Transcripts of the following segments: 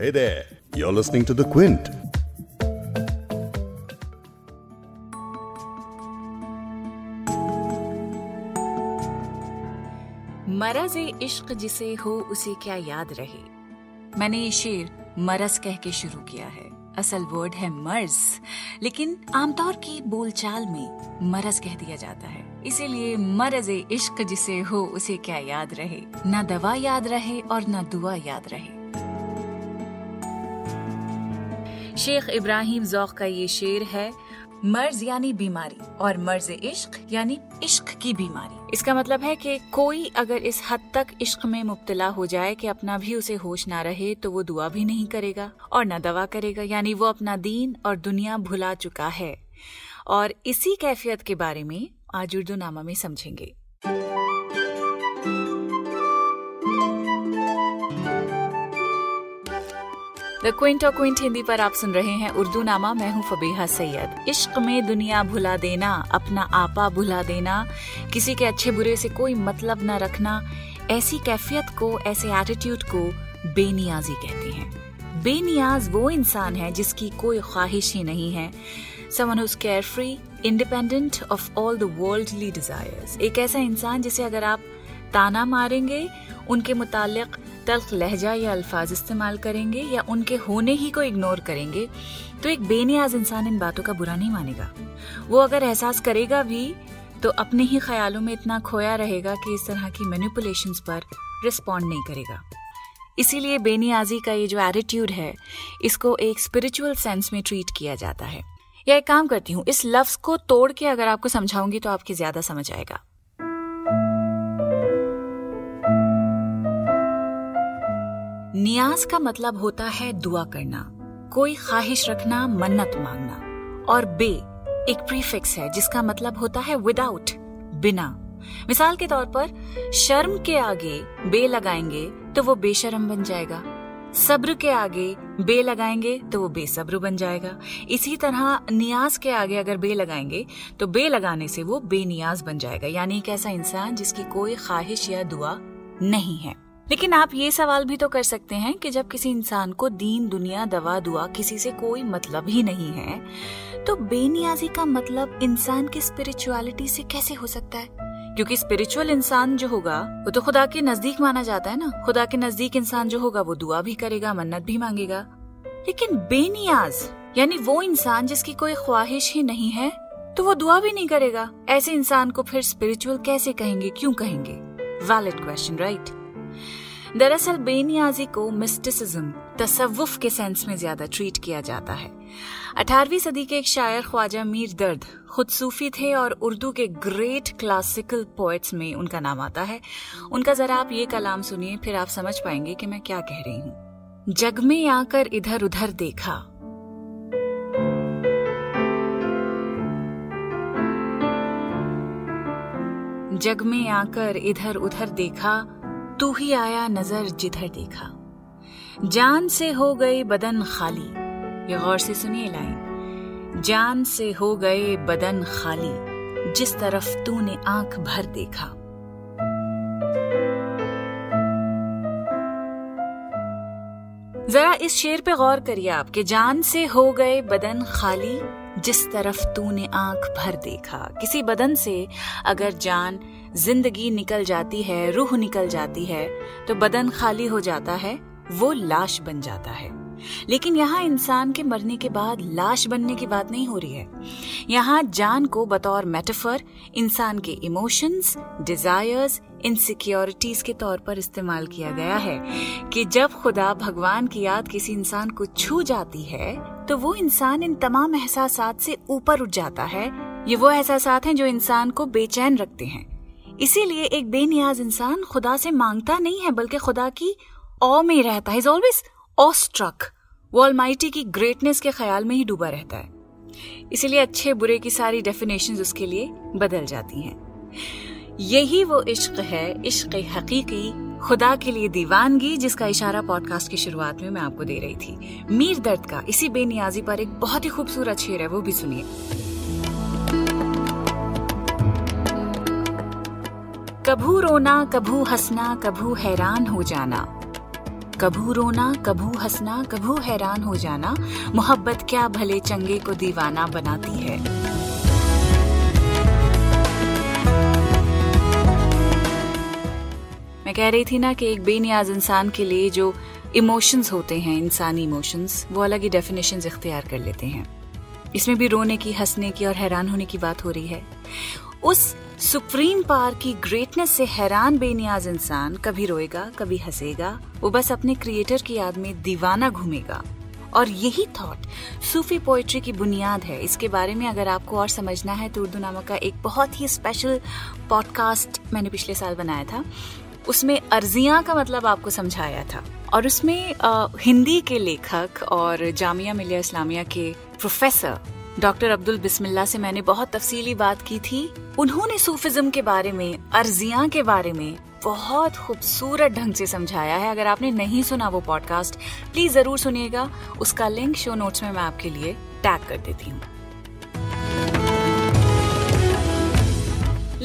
Hey there, you're listening to The Quint. मरज इश्क जिसे हो उसे क्या याद रहे? मैंने ये शेर मरज कह के शुरू किया है। असल वर्ड है मर्ज। लेकिन आमतौर की बोलचाल में मरज कह दिया जाता है। इसीलिए मरज इश्क जिसे हो उसे क्या याद रहे? ना दवा याद रहे और ना दुआ याद रहे। शेख इब्राहिम जौक का ये शेर है, मर्ज यानी बीमारी और मर्ज इश्क यानी इश्क की बीमारी। इसका मतलब है कि कोई अगर इस हद तक इश्क में मुब्तला हो जाए कि अपना भी उसे होश ना रहे तो वो दुआ भी नहीं करेगा और न दवा करेगा, यानी वो अपना दीन और दुनिया भुला चुका है। और इसी कैफियत के बारे में आज उर्दू नामा में समझेंगे। द क्विंट और क्विंट हिंदी पर आप सुन रहे हैं उर्दू नामा मैं हूँ फबीहा सैयद। इश्क में दुनिया भुला देना, अपना आपा भुला देना, किसी के अच्छे बुरे से कोई मतलब न रखना, ऐसी कैफियत को, ऐसे एटीट्यूड को बेनियाजी कहते हैं। बेनियाज वो इंसान है जिसकी कोई ख्वाहिश ही नहीं है। Someone carefree independent of all the worldly desires. एक ऐसा इंसान जिसे अगर आप ताना मारेंगे, उनके मुतालिक तल्ख लहजा या अल्फाज इस्तेमाल करेंगे या उनके होने ही को इग्नोर करेंगे तो एक बेनियाज इंसान इन बातों का बुरा नहीं मानेगा। वो अगर एहसास करेगा भी तो अपने ही ख्यालों में इतना खोया रहेगा कि इस तरह की मैनिपुलेशन पर रिस्पॉन्ड नहीं करेगा। इसीलिए बेनियाजी का ये जो एटीट्यूड है, इसको एक स्पिरिचुअल सेंस में ट्रीट किया जाता है। या एक काम करती हूँ, इस लफ्ज को तोड़ के अगर आपको समझाऊँगी तो आपकी ज़्यादा समझ आएगा। नियाज का मतलब होता है दुआ करना, कोई ख्वाहिश रखना, मन्नत मांगना। और बे, एक प्रीफिक्स है, जिसका मतलब होता है विदाउट बिना। मिसाल के तौर पर, शर्म के आगे बे लगाएँगे तो वो बेशरम बन जाएगा। सब्र के आगे बे लगाएँगे तो वो बेसब्र बन जाएगा। इसी तरह नियाज के आगे अगर बे लगाएँगे तो बे लगाने से वो बेनियाज बन जाएगा। यानी एक ऐसा इंसान जिसकी कोई ख्वाहिश या दुआ नहीं है। लेकिन आप ये सवाल भी तो कर सकते हैं कि जब किसी इंसान को दीन दुनिया दवा दुआ किसी से कोई मतलब ही नहीं है तो बेनियाजी का मतलब इंसान की स्पिरिचुअलिटी से कैसे हो सकता है? क्योंकि स्पिरिचुअल इंसान जो होगा, वो तो खुदा के नज़दीक माना जाता है ना। खुदा के नज़दीक इंसान जो होगा, वो दुआ भी करेगा, मन्नत भी मांगेगा। लेकिन बेनियाज, यानी वो इंसान जिसकी कोई ख्वाहिश ही नहीं है तो वो दुआ भी नहीं करेगा। ऐसे इंसान को फिर स्पिरिचुअल कैसे कहेंगे, क्यों कहेंगे? वैलिड क्वेश्चन राइट दरअसल बेनियाजी को मिस्टिसिज्म, तसव्वुफ के सेंस में ज़्यादा ट्रीट किया जाता है। 18वीं सदी के एक शायर ख्वाजा मीर दर्द खुद सूफी थे और उर्दू के ग्रेट क्लासिकल पोएट्स में उनका नाम आता है। उनका जरा आप ये कलाम सुनिए, फिर आप समझ पाएँगे कि मैं क्या कह रही हूँ। जग में आकर इधर उधर देखा। जग में आकर इधर उधर देखा। तू ही आया नज़र जिधर देखा। जान से हो गई बदन खाली। ये गौर से सुनिए लाइन। जान से हो गए बदन खाली, जिस तरफ़ तूने आँख भर देखा। जरा इस शेर पे गौर करिए आप कि जान से हो गए बदन खाली, जिस तरफ़ तूने आँख भर देखा। किसी बदन से अगर जान ज़िंदगी निकल जाती है, रूह निकल जाती है तो बदन खाली हो जाता है, वो लाश बन जाता है। लेकिन यहाँ इंसान के मरने के बाद लाश बनने की बात नहीं हो रही है। यहाँ जान को बतौर मेटाफर, इंसान के इमोशंस, डिजायर्स, इनसिक्योरिटीज के तौर पर इस्तेमाल किया गया है कि जब खुदा भगवान की याद किसी इंसान को छू जाती है तो वो इंसान इन तमाम एहसास से ऊपर उठ जाता है। ये वो एहसास हैं जो इंसान को बेचैन रखते हैं। इसीलिए एक बेनियाज इंसान खुदा से माँगता नहीं है, बल्कि खुदा की ओ में रहता है। इज़ ऑलवेज ऑ स्ट्रक वो अलमाइटी की ग्रेटनेस के ख्याल में ही डूबा रहता है। इसीलिए अच्छे बुरे की सारी डेफिनेशन उसके लिए बदल जाती हैं। यही वो इश्क है, इश्क हकीकी, खुदा के लिए दीवानगी, जिसका इशारा पॉडकास्ट की शुरुआत में मैं आपको दे रही थी। मीर दर्द का, इसी बेनियाजी पर एक बहुत ही खूबसूरत शेर है, वो भी सुनिए। कभू रोना, कभू हंसना, कभू हैरान हो जाना। कभू रोना, कभू हंसना, कभू हैरान हो जाना, मोहब्बत क्या भले चंगे को दीवाना बनाती है। मैं कह रही थी ना कि एक बेनियाज इंसान के लिए जो इमोशंस होते हैं, इंसानी इमोशंस वो अलग ही डेफिनेशन इख्तियार कर लेते हैं। इसमें भी रोने की, हंसने की और हैरान होने की बात हो रही है। उस सुप्रीम पार की ग्रेटनेस से हैरान बेनियाज इंसान कभी रोएगा कभी हंसेगा वो बस अपने क्रिएटर की याद में दीवाना घूमेगा। और यही थॉट सूफी पोइट्री की बुनियाद है। इसके बारे में अगर आपको और समझना है तो उर्दू नामक का एक बहुत ही स्पेशल पॉडकास्ट मैंने पिछले साल बनाया था। उसमें अर्जिया का मतलब आपको समझाया था। और उसमें आ, हिंदी के लेखक और जामिया मिलिया इस्लामिया के प्रोफेसर डॉक्टर अब्दुल बिस्मिल्ला से मैंने बहुत तफसीली बात की थी। उन्होंने सूफिज्म के बारे में, अर्जिया के बारे में बहुत खूबसूरत ढंग से समझाया है। अगर आपने नहीं सुना वो पॉडकास्ट, प्लीज़ ज़रूर सुनिएगा। उसका लिंक शो नोट्स में मैं आपके लिए टैग कर देती हूँ।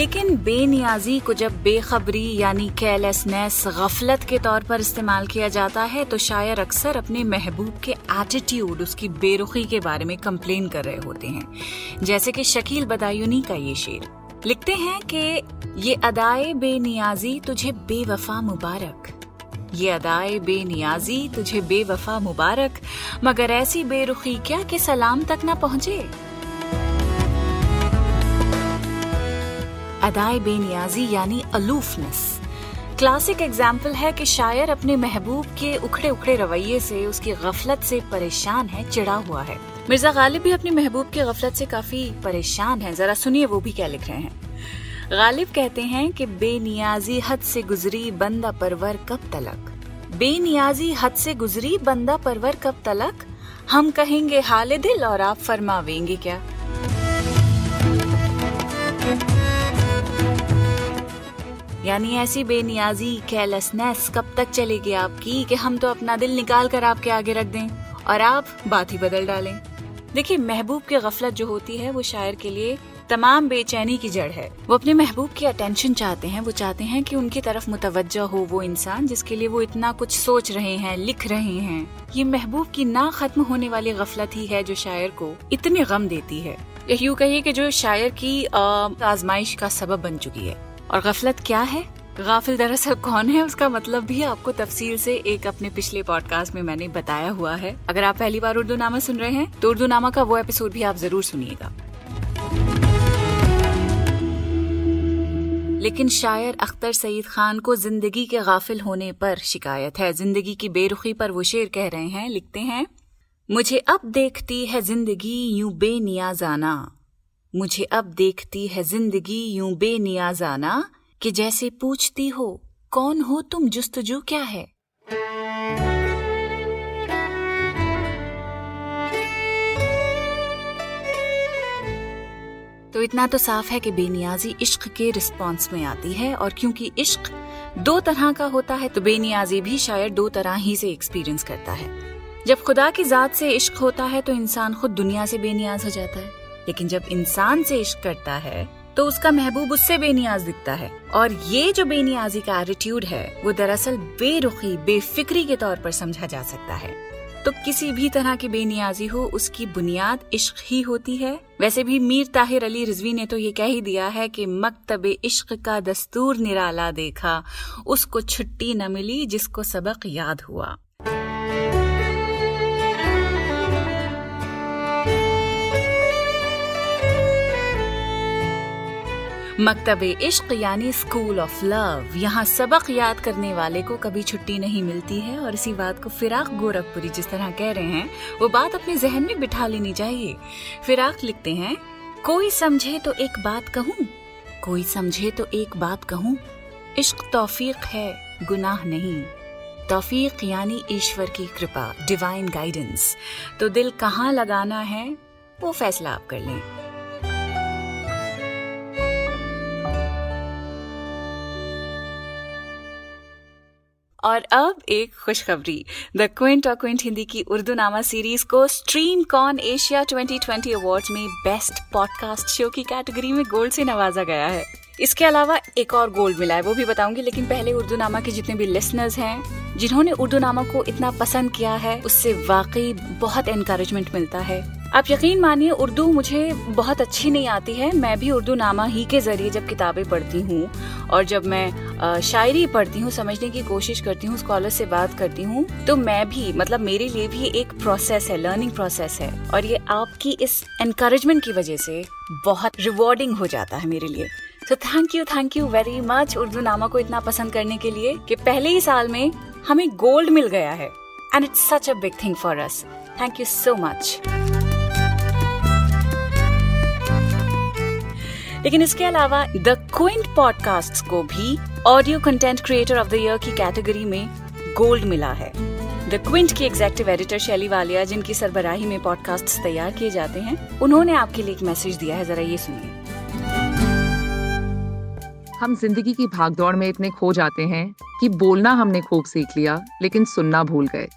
लेकिन बेनियाजी को जब बेखबरी यानी केयरलेसनेस गफलत के तौर पर इस्तेमाल किया जाता है तो शायर अक्सर अपने महबूब के एटीट्यूड उसकी बेरुखी के बारे में कंप्लेन कर रहे होते हैं। जैसे कि शकील बदायूनी का ये शेर। लिखते हैं कि, ये अदाए बेनियाजी तुझे बेवफा मुबारक। ये अदाए बेनियाजी तुझे बेवफा मुबारक। मगर ऐसी बेरुखी क्या कि सलाम तक ना पहुँचे? अदाए बेनियाजी यानी अलूफनेस क्लासिक एग्ज़ाम्पल है कि शायर अपने महबूब के उखड़े उखड़े रवैये से, उसकी गफलत से परेशान है चिड़ा हुआ है। मिर्ज़ा गालिब भी अपने महबूब की गफलत से काफ़ी परेशान है। जरा सुनिए वो भी क्या लिख रहे हैं। गालिब कहते हैं कि बेनियाजी हद से गुजरी बंदा परवर कब तलक? बेनियाजी हद से गुजरी बंदा परवर कब तलक? हम कहेंगे हाल दिल और आप फरमावेंगे क्या? यानी ऐसी बेनियाजी केयरलेसनेस कब तक चलेगी आपकी कि हम तो अपना दिल निकाल कर आपके आगे रख दें और आप बात ही बदल डालें। देखिए, महबूब की गफलत जो होती है, वो शायर के लिए तमाम बेचैनी की जड़ है। वो अपने महबूब की अटेंशन चाहते हैं, वो चाहते हैं कि उनकी तरफ़ मुतवजह हो वो इंसान, जिसके लिए वो इतना कुछ सोच रहे हैं, लिख रहे हैं। ये महबूब की ना खत्म होने वाली गफलत ही है जो शायर को इतने गम देती है। यूँ कहिए कि जो शायर की आजमाइश का सबब बन चुकी है। और गफलत क्या है? गाफिल दरअसल कौन है? उसका मतलब भी आपको तफसील से एक अपने पिछले पॉडकास्ट में मैंने बताया हुआ है। अगर आप पहली बार उर्दू नामा सुन रहे हैं तो उर्दू नामा का वो एपिसोड भी आप ज़रूर सुनिएगा। लेकिन शायर अख्तर सईद खान को ज़िंदगी के गाफिल होने पर शिकायत है। ज़िंदगी की बेरुखी पर वो शेर कह रहे हैं, लिखते हैं, मुझे अब देखती है ज़िंदगी यूँ बेनियाजाना। मुझे अब देखती है ज़िंदगी यूँ बेनियाजाना कि जैसे पूछती हो, कौन हो तुम? जुस्तजू क्या है? तो इतना तो साफ़ है कि बेनियाजी इश्क के रिस्पॉन्स में आती है और क्योंकि इश्क दो तरह का होता है तो बेनियाजी भी शायद दो तरह ही से एक्सपीरियंस करता है। जब खुदा की जात से इश्क होता है तो इंसान खुद दुनिया से बेनियाज हो जाता है। लेकिन जब इंसान से इश्क करता है तो उसका महबूब उससे बेनियाज दिखता है। और ये जो बेनियाजी का एटीट्यूड है, वो दरअसल बेरुखी, बेफिक्री के तौर पर समझा जा सकता है। तो किसी भी तरह की बेनियाजी हो, उसकी बुनियाद इश्क ही होती है। वैसे भी मीर ताहिर अली रिजवी ने तो ये कह ही दिया है कि मकतब इश्क का दस्तूर निराला देखा, उसको छुट्टी न मिली जिसको सबक याद हुआ। मकतब इश्क यानी स्कूल ऑफ़ लव। यहाँ सबक याद करने वाले को कभी छुट्टी नहीं मिलती है और इसी बात को फिराक गोरखपुरी जिस तरह कह रहे हैं, वो बात अपने जहन में बिठा लेनी चाहिए। फिराक लिखते हैं, कोई समझे तो एक बात कहूँ? कोई समझे तो एक बात कहूँ? इश्क तौफीक है, गुनाह नहीं। तौफीक यानी ईश्वर की कृपा डिवाइन गाइडेंस तो दिल कहाँ लगाना है, वो फैसला आप कर लें। और अब एक खुशखबरी। द क्विंट और क्विंट हिंदी की उर्दू नामा सीरीज़ को स्ट्रीम कॉन एशिया 2020 अवार्ड्स में बेस्ट पॉडकास्ट शो की कैटेगरी में गोल्ड से नवाजा गया है। इसके अलावा एक और गोल्ड मिला है, वो भी बताऊँगी, लेकिन पहले उर्दू नामा के जितने भी लिसनर्स हैं, जिन्होंने उर्दू नामा को इतना पसंद किया है, उससे वाकई बहुत एनकरेजमेंट मिलता है। आप यकीन मानिए, उर्दू मुझे बहुत अच्छी नहीं आती है। मैं भी उर्दू नामा ही के ज़रिए जब किताबें पढ़ती हूँ और जब मैं शायरी पढ़ती हूँ, समझने की कोशिश करती हूँ, स्कॉलर से बात करती हूँ तो मैं भी मतलब मेरे लिए भी एक प्रोसेस है लर्निंग प्रोसेस है। और ये आपकी इस एनकरेजमेंट की वजह से बहुत रिवॉर्डिंग हो जाता है मेरे लिए। तो thank you thank you very much Urdu Nama को इतना पसंद करने के लिए कि पहले ही साल में हमें गोल्ड मिल गया है। And it's such a big thing for us thank you so much लेकिन इसके अलावा द क्विंट पॉडकास्ट को भी audio content creator of the year की कैटेगरी में गोल्ड मिला है। द क्विंट की एग्जेक्टिव एडिटर शैली वालिया, जिनकी सरबराही में पॉडकास्ट तैयार किए जाते हैं, उन्होंने आपके लिए एक मैसेज दिया है, जरा ये सुनिए। हम ज़िंदगी की भागदौड़ में इतने खो जाते हैं कि बोलना हमने खूब सीख लिया, लेकिन सुनना भूल गए।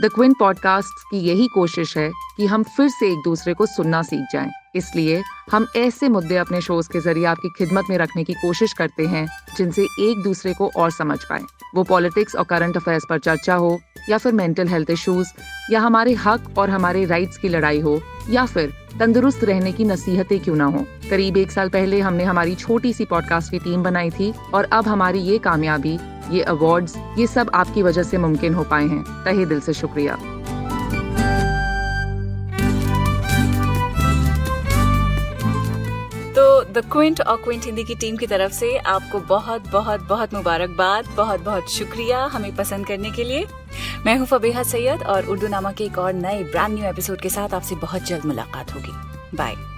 द क्विंट पॉडकास्ट की यही कोशिश है कि हम फिर से एक दूसरे को सुनना सीख जाएँ। इसलिए हम ऐसे मुद्दे अपने शोज़ के ज़रिए आपकी खिदमत में रखने की कोशिश करते हैं, जिनसे एक दूसरे को और समझ पाए। वो पॉलिटिक्स और करंट अफेयर्स पर चर्चा हो, या फिर मेंटल हेल्थ इश्यूज़, या हमारे हक और हमारे राइट्स की लड़ाई हो, या फिर तंदुरुस्त रहने की नसीहतें क्यों ना हो। करीब एक साल पहले हमने हमारी छोटी सी पॉडकास्ट की टीम बनाई थी, और अब हमारी ये कामयाबी, ये अवार्ड्स, ये सब आपकी वजह से मुमकिन हो पाए हैं। तहे दिल से शुक्रिया। द क्विंट और क्विंट हिंदी की टीम की तरफ़ से आपको बहुत बहुत बहुत मुबारकबाद, बहुत बहुत शुक्रिया हमें पसंद करने के लिए। मैं हूँ फबीहा सैयद और उर्दू नामा के एक और नए ब्रांड न्यू एपिसोड के साथ आपसे बहुत जल्द मुलाकात होगी। बाय